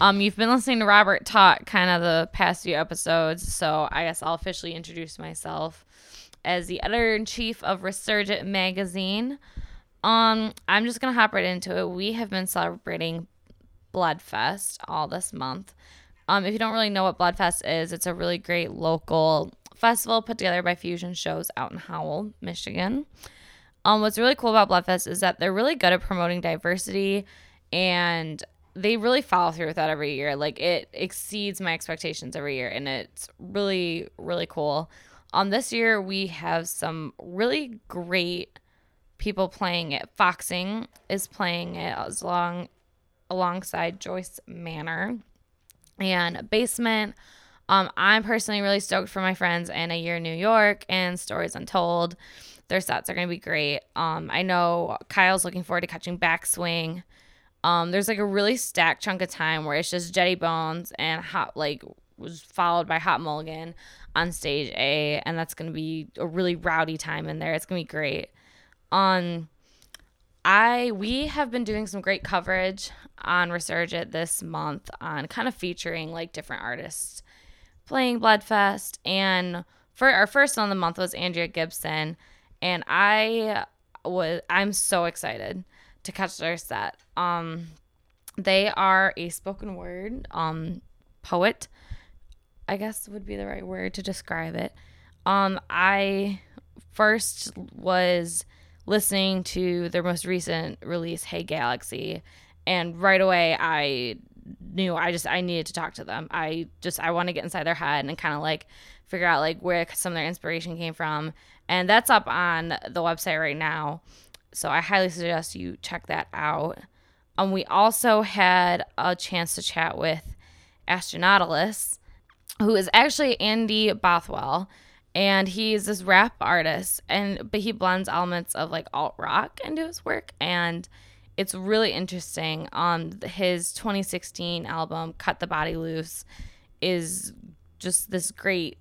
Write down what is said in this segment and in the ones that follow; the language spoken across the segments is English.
Um, you've been listening to Robert talk kind of the past few episodes, so I guess I'll officially introduce myself as the editor in chief of Resurgent Magazine. Um, I'm just gonna hop right into it. We have been celebrating Bloodfest all this month. Um, if you don't really know what Bloodfest is, it's a really great local festival put together by Fusion Shows out in Howell, Michigan. Um, what's really cool about Bloodfest is that they're really good at promoting diversity and they really follow through with that every year. Like it exceeds my expectations every year and it's really, really cool. Um, this year we have some really great people playing it. Foxing is playing it as long alongside Joyce Manor and Basement. Um, I'm personally really stoked for my friends and A Year in New York and Stories Untold. Their sets are going to be great. Um, I know Kyle's looking forward to catching Backswing. Um, there's like a really stacked chunk of time where it's just Jetty Bones and Hot, like, was followed by Hot Mulligan on stage A, and that's going to be a really rowdy time in there. It's going to be great. Um, I we have been doing some great coverage on Resurgent this month on kind of featuring like different artists playing Bloodfest. And for our first on the month was Andrea Gibson. And I was I'm so excited to catch their set. Um they are a spoken word um poet, I guess would be the right word to describe it. Um I first was listening to their most recent release, Hey Galaxy, and right away I knew I just I needed to talk to them. I just I want to get inside their head and kind of like figure out like where some of their inspiration came from. And that's up on the website right now. So I highly suggest you check that out. Um, we also had a chance to chat with Astronautilus, who is actually Andy Bothwell, and he's this rap artist, and but he blends elements of like alt rock into his work, and it's really interesting. Um, his 2016 album "Cut the Body Loose" is just this great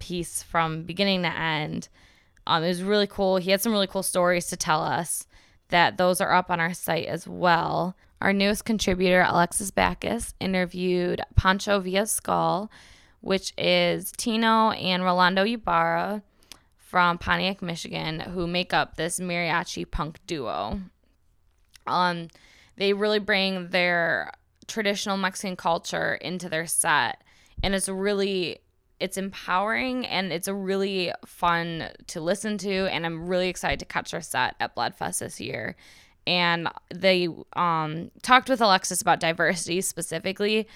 piece from beginning to end. Um, it was really cool. He had some really cool stories to tell us. That those are up on our site as well. Our newest contributor, Alexis Backus, interviewed Pancho Villa's Skull, which is Tino and Rolando Ybarra from Pontiac, Michigan, who make up this mariachi punk duo. Um, they really bring their traditional Mexican culture into their set, and it's really it's empowering and it's a really fun to listen to. And I'm really excited to catch their set at Bloodfest this year. And they um, talked with Alexis about diversity specifically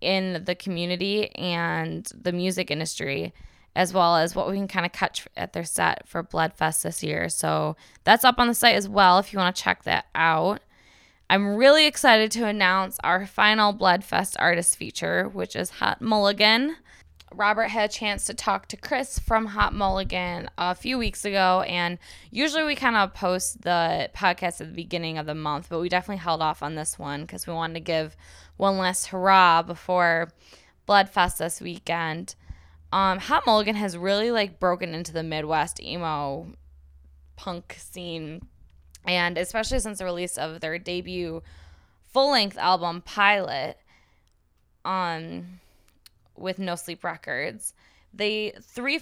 in the community and the music industry as well as what we can kind of catch at their set for Bloodfest this year. So that's up on the site as well if you want to check that out. I'm really excited to announce our final Bloodfest artist feature, which is Hot Mulligan. Robert had a chance to talk to Chris from Hot Mulligan a few weeks ago, and usually we kind of post the podcast at the beginning of the month, but we definitely held off on this one because we wanted to give one last hurrah before Bloodfest this weekend. Um, Hot Mulligan has really like broken into the Midwest emo punk scene, and especially since the release of their debut full length album Pilot, um, with No Sleep Records, they three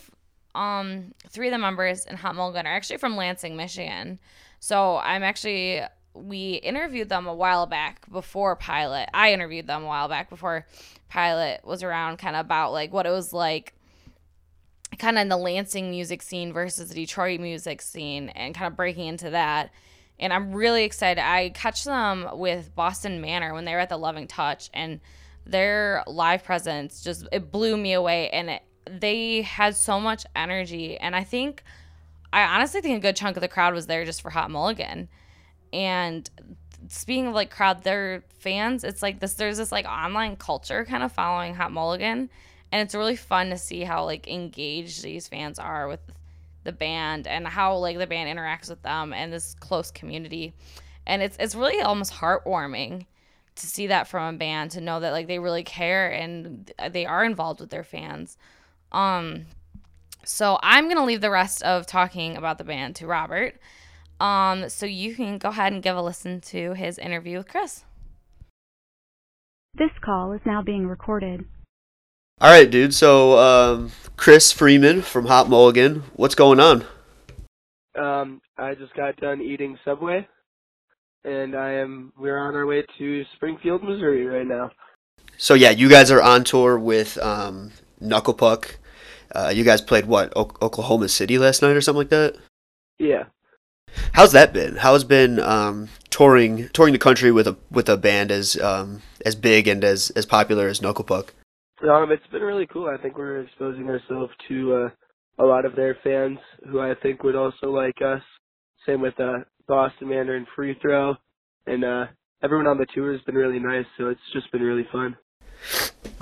um three of the members in Hot Mulligan are actually from Lansing, Michigan. So I'm actually we interviewed them a while back before Pilot. I interviewed them a while back before Pilot was around, kind of about like what it was like kind of in the Lansing music scene versus the Detroit music scene and kind of breaking into that. And I'm really excited. I catch them with Boston Manor when they were at the Loving Touch and their live presence just it blew me away and it, they had so much energy and I think I honestly think a good chunk of the crowd was there just for Hot Mulligan. And speaking of like crowd, their fans, it's like this there's this like online culture kind of following Hot Mulligan and it's really fun to see how like engaged these fans are with the band and how like the band interacts with them and this close community and it's it's really almost heartwarming to see that from a band to know that like they really care and they are involved with their fans um so i'm gonna leave the rest of talking about the band to robert um so you can go ahead and give a listen to his interview with chris This call is now being recorded. All right, dude. So, um, Chris Freeman from Hot Mulligan, what's going on? Um, I just got done eating Subway, and I am. We're on our way to Springfield, Missouri, right now. So yeah, you guys are on tour with um, Knuckle Puck. Uh, you guys played what o- Oklahoma City last night or something like that. Yeah. How's that been? How's been um, touring touring the country with a with a band as um, as big and as as popular as Knuckle Puck? Um, it's been really cool. I think we're exposing ourselves to uh, a lot of their fans who I think would also like us. Same with uh, Boston Manor and Free Throw, and uh, everyone on the tour has been really nice. So it's just been really fun.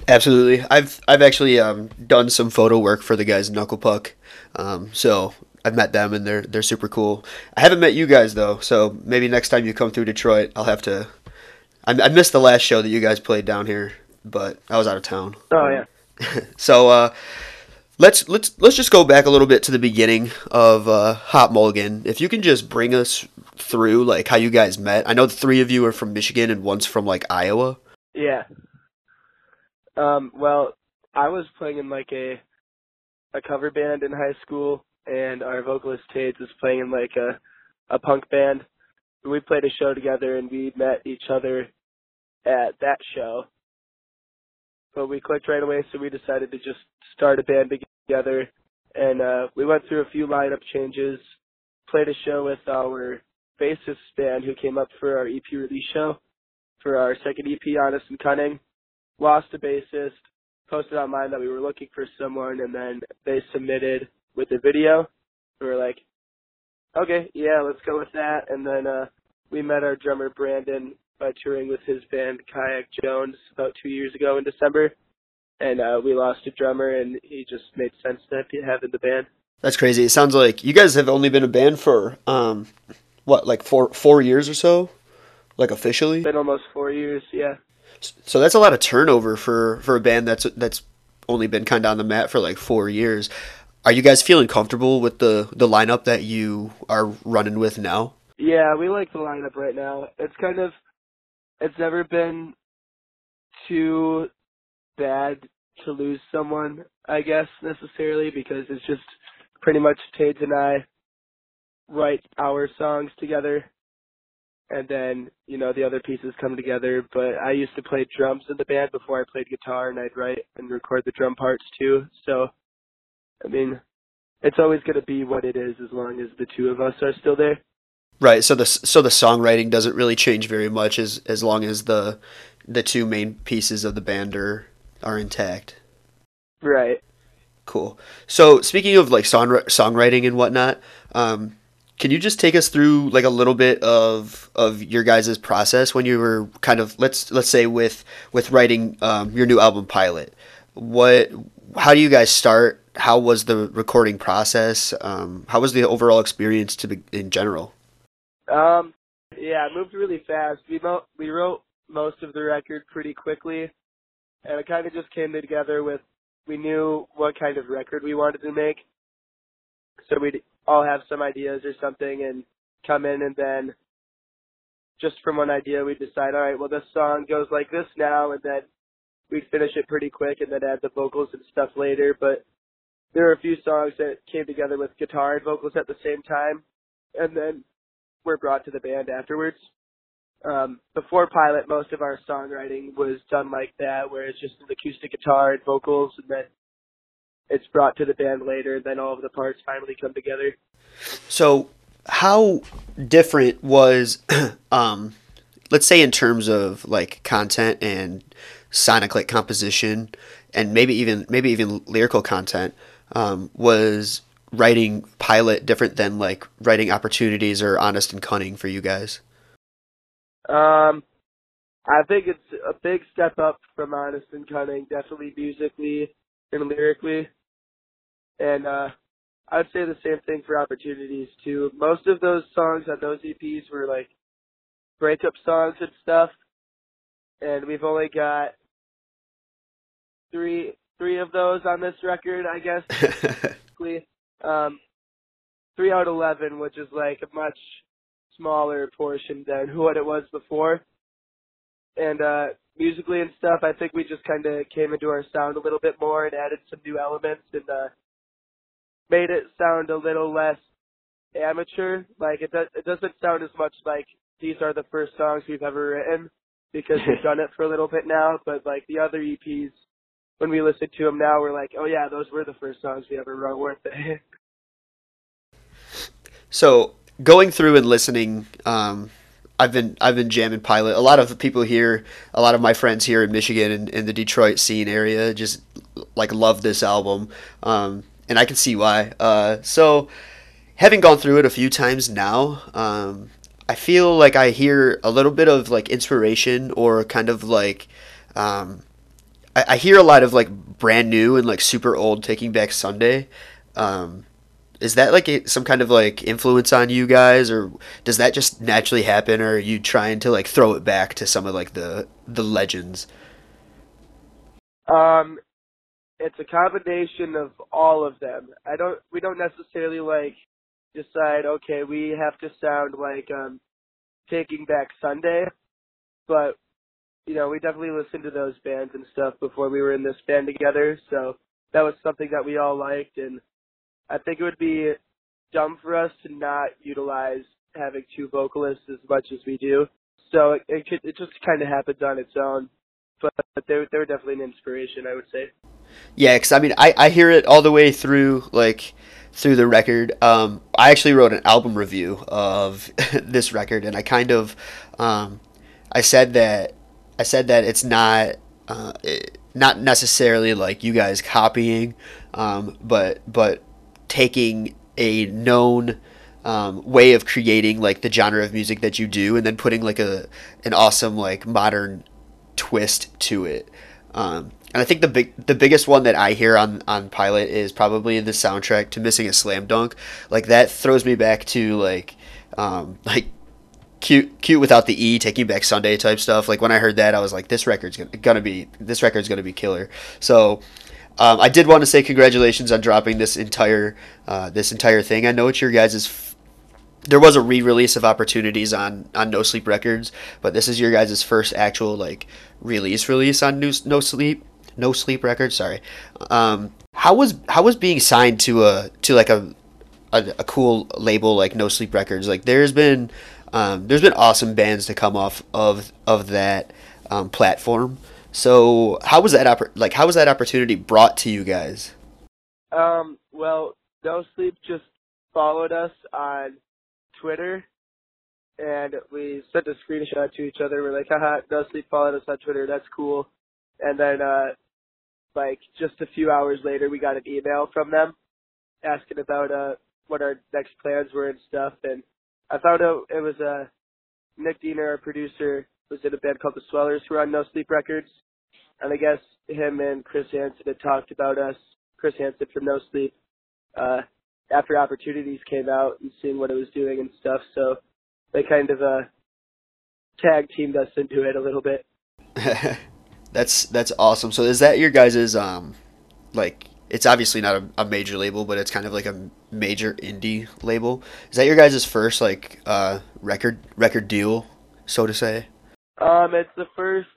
Absolutely. I've I've actually um, done some photo work for the guys in Knuckle Puck. Um, so I've met them and they're they're super cool. I haven't met you guys though, so maybe next time you come through Detroit, I'll have to. I, I missed the last show that you guys played down here, but I was out of town. Oh yeah. so uh, let's let's let's just go back a little bit to the beginning of uh, Hot Mulligan. If you can just bring us through like how you guys met. I know the three of you are from Michigan and one's from like Iowa. Yeah. Um, well, I was playing in like a a cover band in high school, and our vocalist Tate was playing in like a a punk band. We played a show together, and we met each other at that show. But we clicked right away, so we decided to just start a band. And uh, we went through a few lineup changes, played a show with our bassist band who came up for our EP release show for our second EP, Honest and Cunning lost a bassist, posted online that we were looking for someone, and then they submitted with a video. We were like, okay, yeah, let's go with that. And then uh, we met our drummer Brandon by touring with his band Kayak Jones about two years ago in December. And uh, we lost a drummer, and he just made sense to have in the band. That's crazy. It sounds like you guys have only been a band for um, what, like four four years or so, like officially. Been almost four years, yeah. So that's a lot of turnover for for a band that's that's only been kind of on the mat for like four years. Are you guys feeling comfortable with the the lineup that you are running with now? Yeah, we like the lineup right now. It's kind of it's never been too bad to lose someone, I guess necessarily because it's just pretty much Tate and I write our songs together and then you know the other pieces come together. But I used to play drums in the band before I played guitar, and I'd write and record the drum parts too. So, I mean, it's always going to be what it is as long as the two of us are still there. Right. So the so the songwriting doesn't really change very much as as long as the the two main pieces of the band are are intact. Right. Cool. So speaking of like song songwriting and whatnot, um, can you just take us through like a little bit of of your guys' process when you were kind of let's let's say with with writing um, your new album pilot? What how do you guys start? How was the recording process? Um, how was the overall experience to be, in general? Um, yeah, it moved really fast. We mo- we wrote most of the record pretty quickly, and it kind of just came together with we knew what kind of record we wanted to make, so we'd all have some ideas or something and come in and then just from one idea we'd decide, all right, well this song goes like this now and then we'd finish it pretty quick and then add the vocals and stuff later. But there are a few songs that came together with guitar and vocals at the same time and then were brought to the band afterwards. Um, before Pilot, most of our songwriting was done like that, where it's just an acoustic guitar and vocals, and then it's brought to the band later, and then all of the parts finally come together. So, how different was, um, let's say, in terms of like content and sonic like composition, and maybe even maybe even lyrical content, um, was writing pilot different than like writing opportunities or honest and cunning for you guys? Um, I think it's a big step up from honest and cunning, definitely musically and lyrically. And uh, I'd say the same thing for opportunities too. Most of those songs on those EPs were like breakup songs and stuff, and we've only got three three of those on this record, I guess. um, three out of eleven, which is like a much smaller portion than what it was before. and uh, musically and stuff, I think we just kind of came into our sound a little bit more and added some new elements and uh, made it sound a little less amateur. Like it does, it doesn't sound as much like these are the first songs we've ever written because we've done it for a little bit now. But like the other EPs, when we listen to them now, we're like, oh yeah, those were the first songs we ever wrote, weren't they? so going through and listening, um, I've been I've been jamming Pilot. A lot of the people here, a lot of my friends here in Michigan and in the Detroit scene area, just like love this album, um, and I can see why. Uh, so, having gone through it a few times now, um, I feel like I hear a little bit of like inspiration or kind of like. Um, I, I hear a lot of like brand new and like super old Taking Back Sunday. Um, is that like a, some kind of like influence on you guys or does that just naturally happen or are you trying to like throw it back to some of like the the legends? Um it's a combination of all of them. I don't we don't necessarily like decide okay we have to sound like um taking back sunday but you know we definitely listened to those bands and stuff before we were in this band together so that was something that we all liked and I think it would be dumb for us to not utilize having two vocalists as much as we do. So it, it could it just kind of happens on its own. But they they were definitely an inspiration, I would say. Yeah, because I mean, I I hear it all the way through like through the record. Um, I actually wrote an album review of this record, and I kind of um, I said that I said that it's not uh, it, not necessarily like you guys copying, um, but but taking a known um, way of creating like the genre of music that you do and then putting like a an awesome like modern twist to it. Um, and I think the big the biggest one that I hear on on Pilot is probably the soundtrack to Missing a Slam Dunk. Like that throws me back to like um, like cute cute without the e taking back sunday type stuff. Like when i heard that i was like this record's gonna, gonna be this record's gonna be killer. So um, I did want to say congratulations on dropping this entire uh, this entire thing. I know it's your guys' f- there was a re-release of opportunities on on No Sleep Records, but this is your guys' first actual like release release on New, No Sleep No Sleep Records. Sorry. Um, how was how was being signed to a to like a a, a cool label like No Sleep Records? Like there's been um, there's been awesome bands to come off of of that um, platform. So how was that oppor- like how was that opportunity brought to you guys? Um, well, No Sleep just followed us on Twitter and we sent a screenshot to each other. We're like, haha, No Sleep followed us on Twitter, that's cool. And then uh like just a few hours later we got an email from them asking about uh what our next plans were and stuff and I found out it was uh Nick Diener, our producer, was in a band called the Swellers who were on No Sleep Records. And I guess him and Chris Hansen had talked about us, Chris Hansen from No Sleep, uh, after Opportunities came out and seeing what it was doing and stuff. So they kind of uh, tag teamed us into it a little bit. that's that's awesome. So is that your guys's um like it's obviously not a, a, major label, but it's kind of like a major indie label. Is that your guys' first like uh record record deal, so to say? Um, it's the first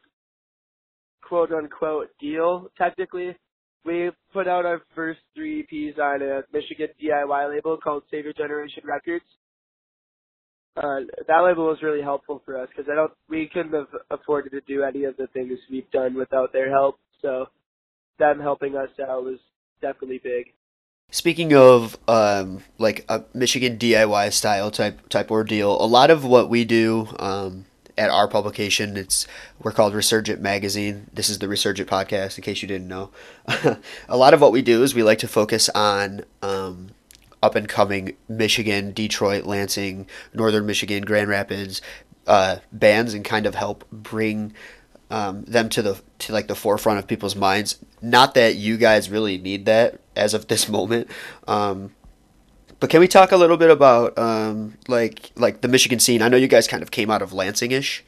quote unquote deal. Technically, we put out our first three EPs on a Michigan DIY label called Savior Generation Records. Uh, that label was really helpful for us because I don't, we couldn't have afforded to do any of the things we've done without their help. So them helping us out was definitely big. Speaking of um, like a Michigan DIY style type type ordeal, a lot of what we do um, at our publication. It's we're called Resurgent Magazine. This is the Resurgent podcast, in case you didn't know. a lot of what we do is we like to focus on um, up and coming Michigan, Detroit, Lansing, Northern Michigan, Grand Rapids uh, bands, and kind of help bring um, them to the to like the forefront of people's minds. Not that you guys really need that as of this moment. Um, but can we talk a little bit about um, like like the Michigan scene? I know you guys kind of came out of Lansing-ish.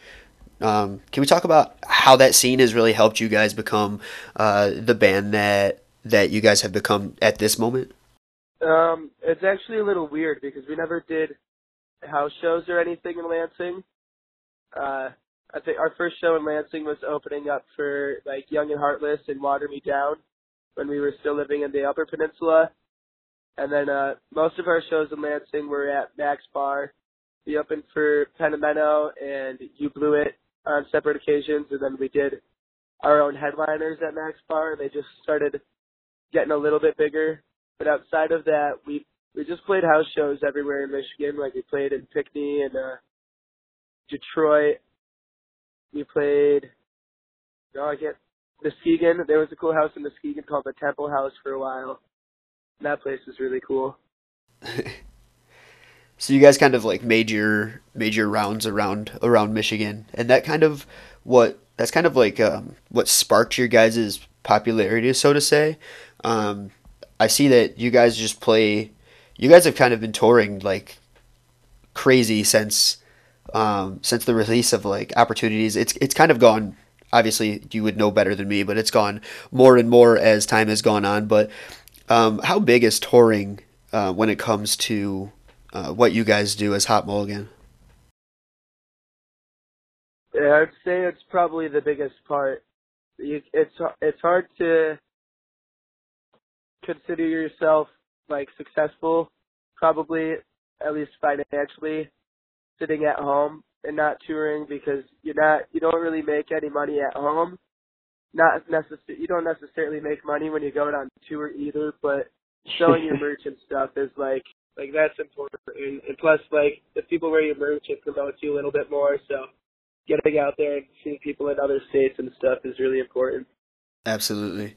Um, can we talk about how that scene has really helped you guys become uh, the band that that you guys have become at this moment? Um, it's actually a little weird because we never did house shows or anything in Lansing. Uh, I think our first show in Lansing was opening up for like Young and Heartless and Water Me Down when we were still living in the Upper Peninsula. And then uh most of our shows in Lansing were at Mac's Bar. We opened for Pentimento and You Blew It on separate occasions and then we did our own headliners at Mac's Bar and they just started getting a little bit bigger. But outside of that we we just played house shows everywhere in Michigan. Like we played in Pinckney and uh Detroit. We played no I get Muskegon. There was a cool house in Muskegon called the Temple House for a while. That place is really cool. so you guys kind of like made your made your rounds around around Michigan, and that kind of what that's kind of like um, what sparked your guys' popularity, so to say. Um, I see that you guys just play. You guys have kind of been touring like crazy since um, since the release of like opportunities. It's it's kind of gone obviously you would know better than me, but it's gone more and more as time has gone on. But um, how big is touring uh, when it comes to uh, what you guys do as Hot Mulligan? Yeah, I'd say it's probably the biggest part. You, it's it's hard to consider yourself like successful, probably at least financially, sitting at home and not touring because you're not you don't really make any money at home. Not necessarily you don't necessarily make money when you go out on tour either, but selling your merch and stuff is like like that's important. And, and plus, like if people wear your merch, it promotes you a little bit more. So getting out there and seeing people in other states and stuff is really important. Absolutely.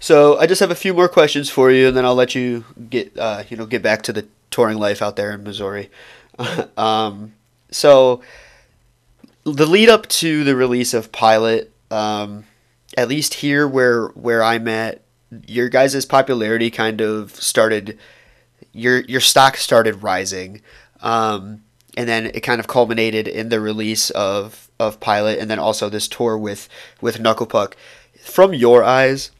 So I just have a few more questions for you, and then I'll let you get uh, you know get back to the touring life out there in Missouri. um, so the lead up to the release of Pilot, um, at least here where where I'm at, your guys' popularity kind of started. Your your stock started rising, um, and then it kind of culminated in the release of of Pilot, and then also this tour with with Knuckle Puck. From your eyes,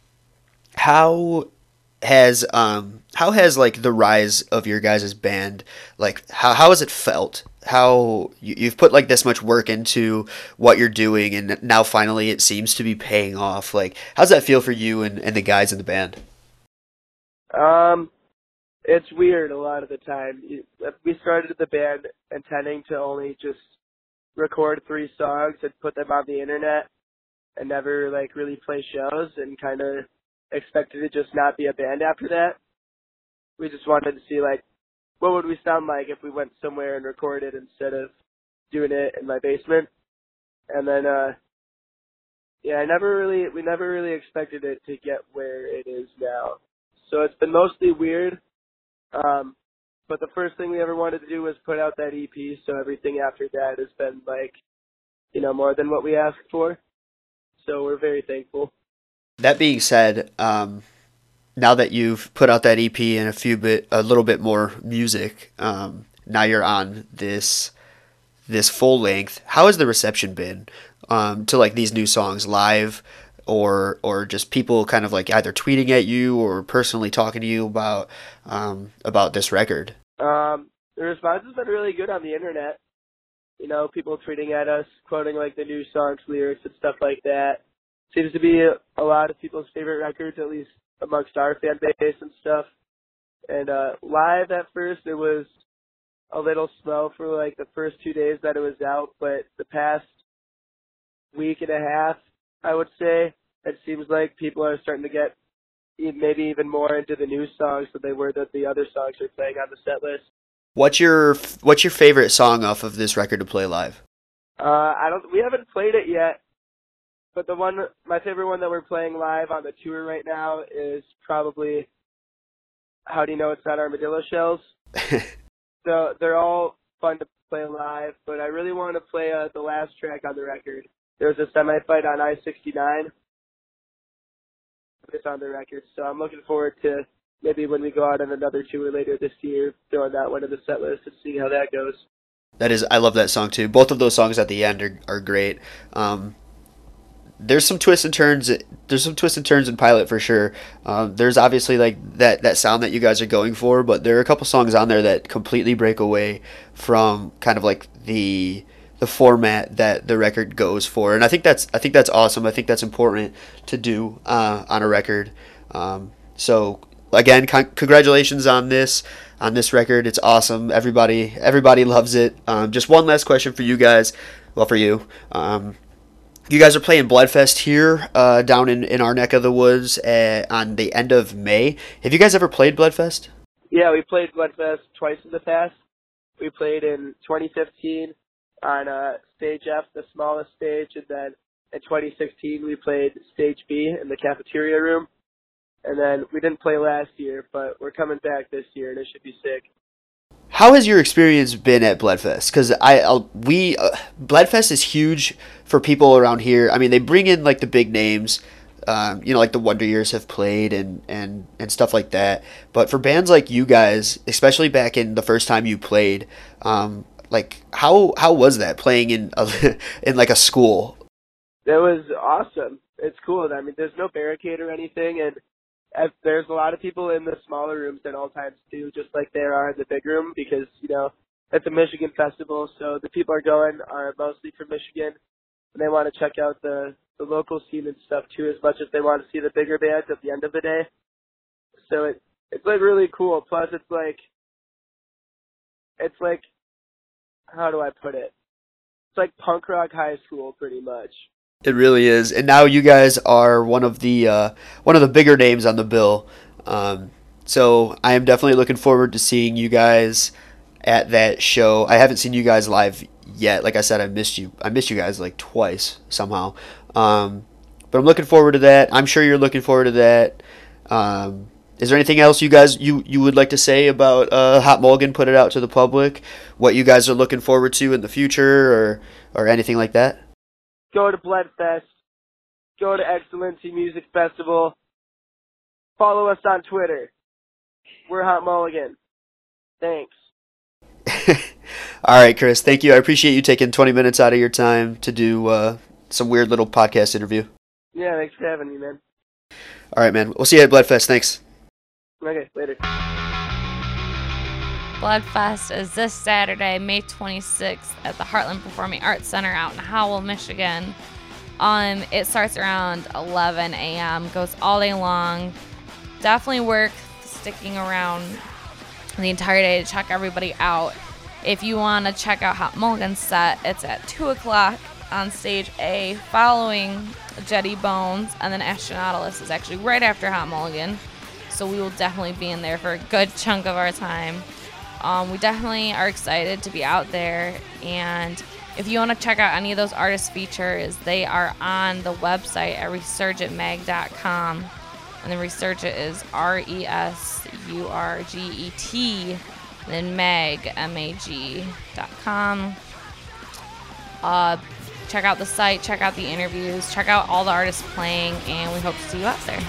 how has um how has like the rise of your guys' band like how how has it felt how you, you've put like this much work into what you're doing and now finally it seems to be paying off. Like how's that feel for you and, and the guys in the band? Um it's weird a lot of the time. We started the band intending to only just record three songs and put them on the internet and never like really play shows and kind of expected to just not be a band after that. We just wanted to see like what would we sound like if we went somewhere and recorded instead of doing it in my basement? And then, uh, yeah, I never really, we never really expected it to get where it is now. So it's been mostly weird. Um, but the first thing we ever wanted to do was put out that EP. So everything after that has been like, you know, more than what we asked for. So we're very thankful. That being said, um, now that you've put out that EP and a few bit, a little bit more music, um, now you're on this this full length. How has the reception been um, to like these new songs live, or or just people kind of like either tweeting at you or personally talking to you about um, about this record? Um, the response has been really good on the internet. You know, people tweeting at us, quoting like the new songs lyrics and stuff like that. Seems to be a, a lot of people's favorite records, at least amongst our fan base and stuff. And uh live at first it was a little slow for like the first two days that it was out, but the past week and a half, I would say, it seems like people are starting to get maybe even more into the new songs than they were that the other songs are playing on the set list. What's your What's your favorite song off of this record to play live? Uh, I don't. We haven't played it yet. But the one, my favorite one that we're playing live on the tour right now is probably How Do You Know It's Not Armadillo Shells. so they're all fun to play live, but I really want to play uh, the last track on the record. There's a semi fight on I 69. It's on the record, so I'm looking forward to maybe when we go out on another tour later this year, throwing that one in the set list and seeing how that goes. That is, I love that song too. Both of those songs at the end are, are great. Um, there's some twists and turns. There's some twists and turns in Pilot for sure. Um, there's obviously like that that sound that you guys are going for, but there are a couple songs on there that completely break away from kind of like the the format that the record goes for, and I think that's I think that's awesome. I think that's important to do uh, on a record. Um, so again, con- congratulations on this on this record. It's awesome. Everybody everybody loves it. Um, just one last question for you guys. Well, for you. You guys are playing Bloodfest here uh, down in, in our neck of the woods at, on the end of May. Have you guys ever played Bloodfest? Yeah, we played Bloodfest twice in the past. We played in 2015 on uh, Stage F, the smallest stage, and then in 2016 we played Stage B in the cafeteria room. And then we didn't play last year, but we're coming back this year, and it should be sick. How has your experience been at Bloodfest? Because I I'll, we uh, Bloodfest is huge for people around here. I mean, they bring in like the big names, um, you know, like the Wonder Years have played and and and stuff like that. But for bands like you guys, especially back in the first time you played, um, like how how was that playing in a, in like a school? That was awesome. It's cool. I mean, there's no barricade or anything, and there's a lot of people in the smaller rooms at all times too, just like there are in the big room, because you know it's a Michigan festival, so the people are going are mostly from Michigan, and they want to check out the the local scene and stuff too, as much as they want to see the bigger bands at the end of the day. So it it's like really cool. Plus, it's like it's like how do I put it? It's like punk rock high school, pretty much. It really is, and now you guys are one of the uh, one of the bigger names on the bill. Um, so I am definitely looking forward to seeing you guys at that show. I haven't seen you guys live yet. Like I said, I missed you. I missed you guys like twice somehow. Um, but I'm looking forward to that. I'm sure you're looking forward to that. Um, is there anything else you guys you, you would like to say about uh, Hot Mulligan? Put it out to the public. What you guys are looking forward to in the future, or or anything like that? Go to Bloodfest. Go to Excellency Music Festival. Follow us on Twitter. We're Hot Mulligan. Thanks. All right, Chris. Thank you. I appreciate you taking 20 minutes out of your time to do uh, some weird little podcast interview. Yeah, thanks for having me, man. All right, man. We'll see you at Bloodfest. Thanks. Okay, later. Bloodfest is this Saturday, May 26th, at the Heartland Performing Arts Center out in Howell, Michigan. Um, it starts around 11 a.m., goes all day long. Definitely worth sticking around the entire day to check everybody out. If you want to check out Hot Mulligan's set, it's at 2 o'clock on stage A, following Jetty Bones, and then Astronautilus is actually right after Hot Mulligan. So we will definitely be in there for a good chunk of our time. Um, we definitely are excited to be out there. And if you want to check out any of those artist features, they are on the website at resurgentmag.com. And the Resurgent is R E S U R G E T, then mag, M A G dot com. Uh, check out the site, check out the interviews, check out all the artists playing, and we hope to see you out there.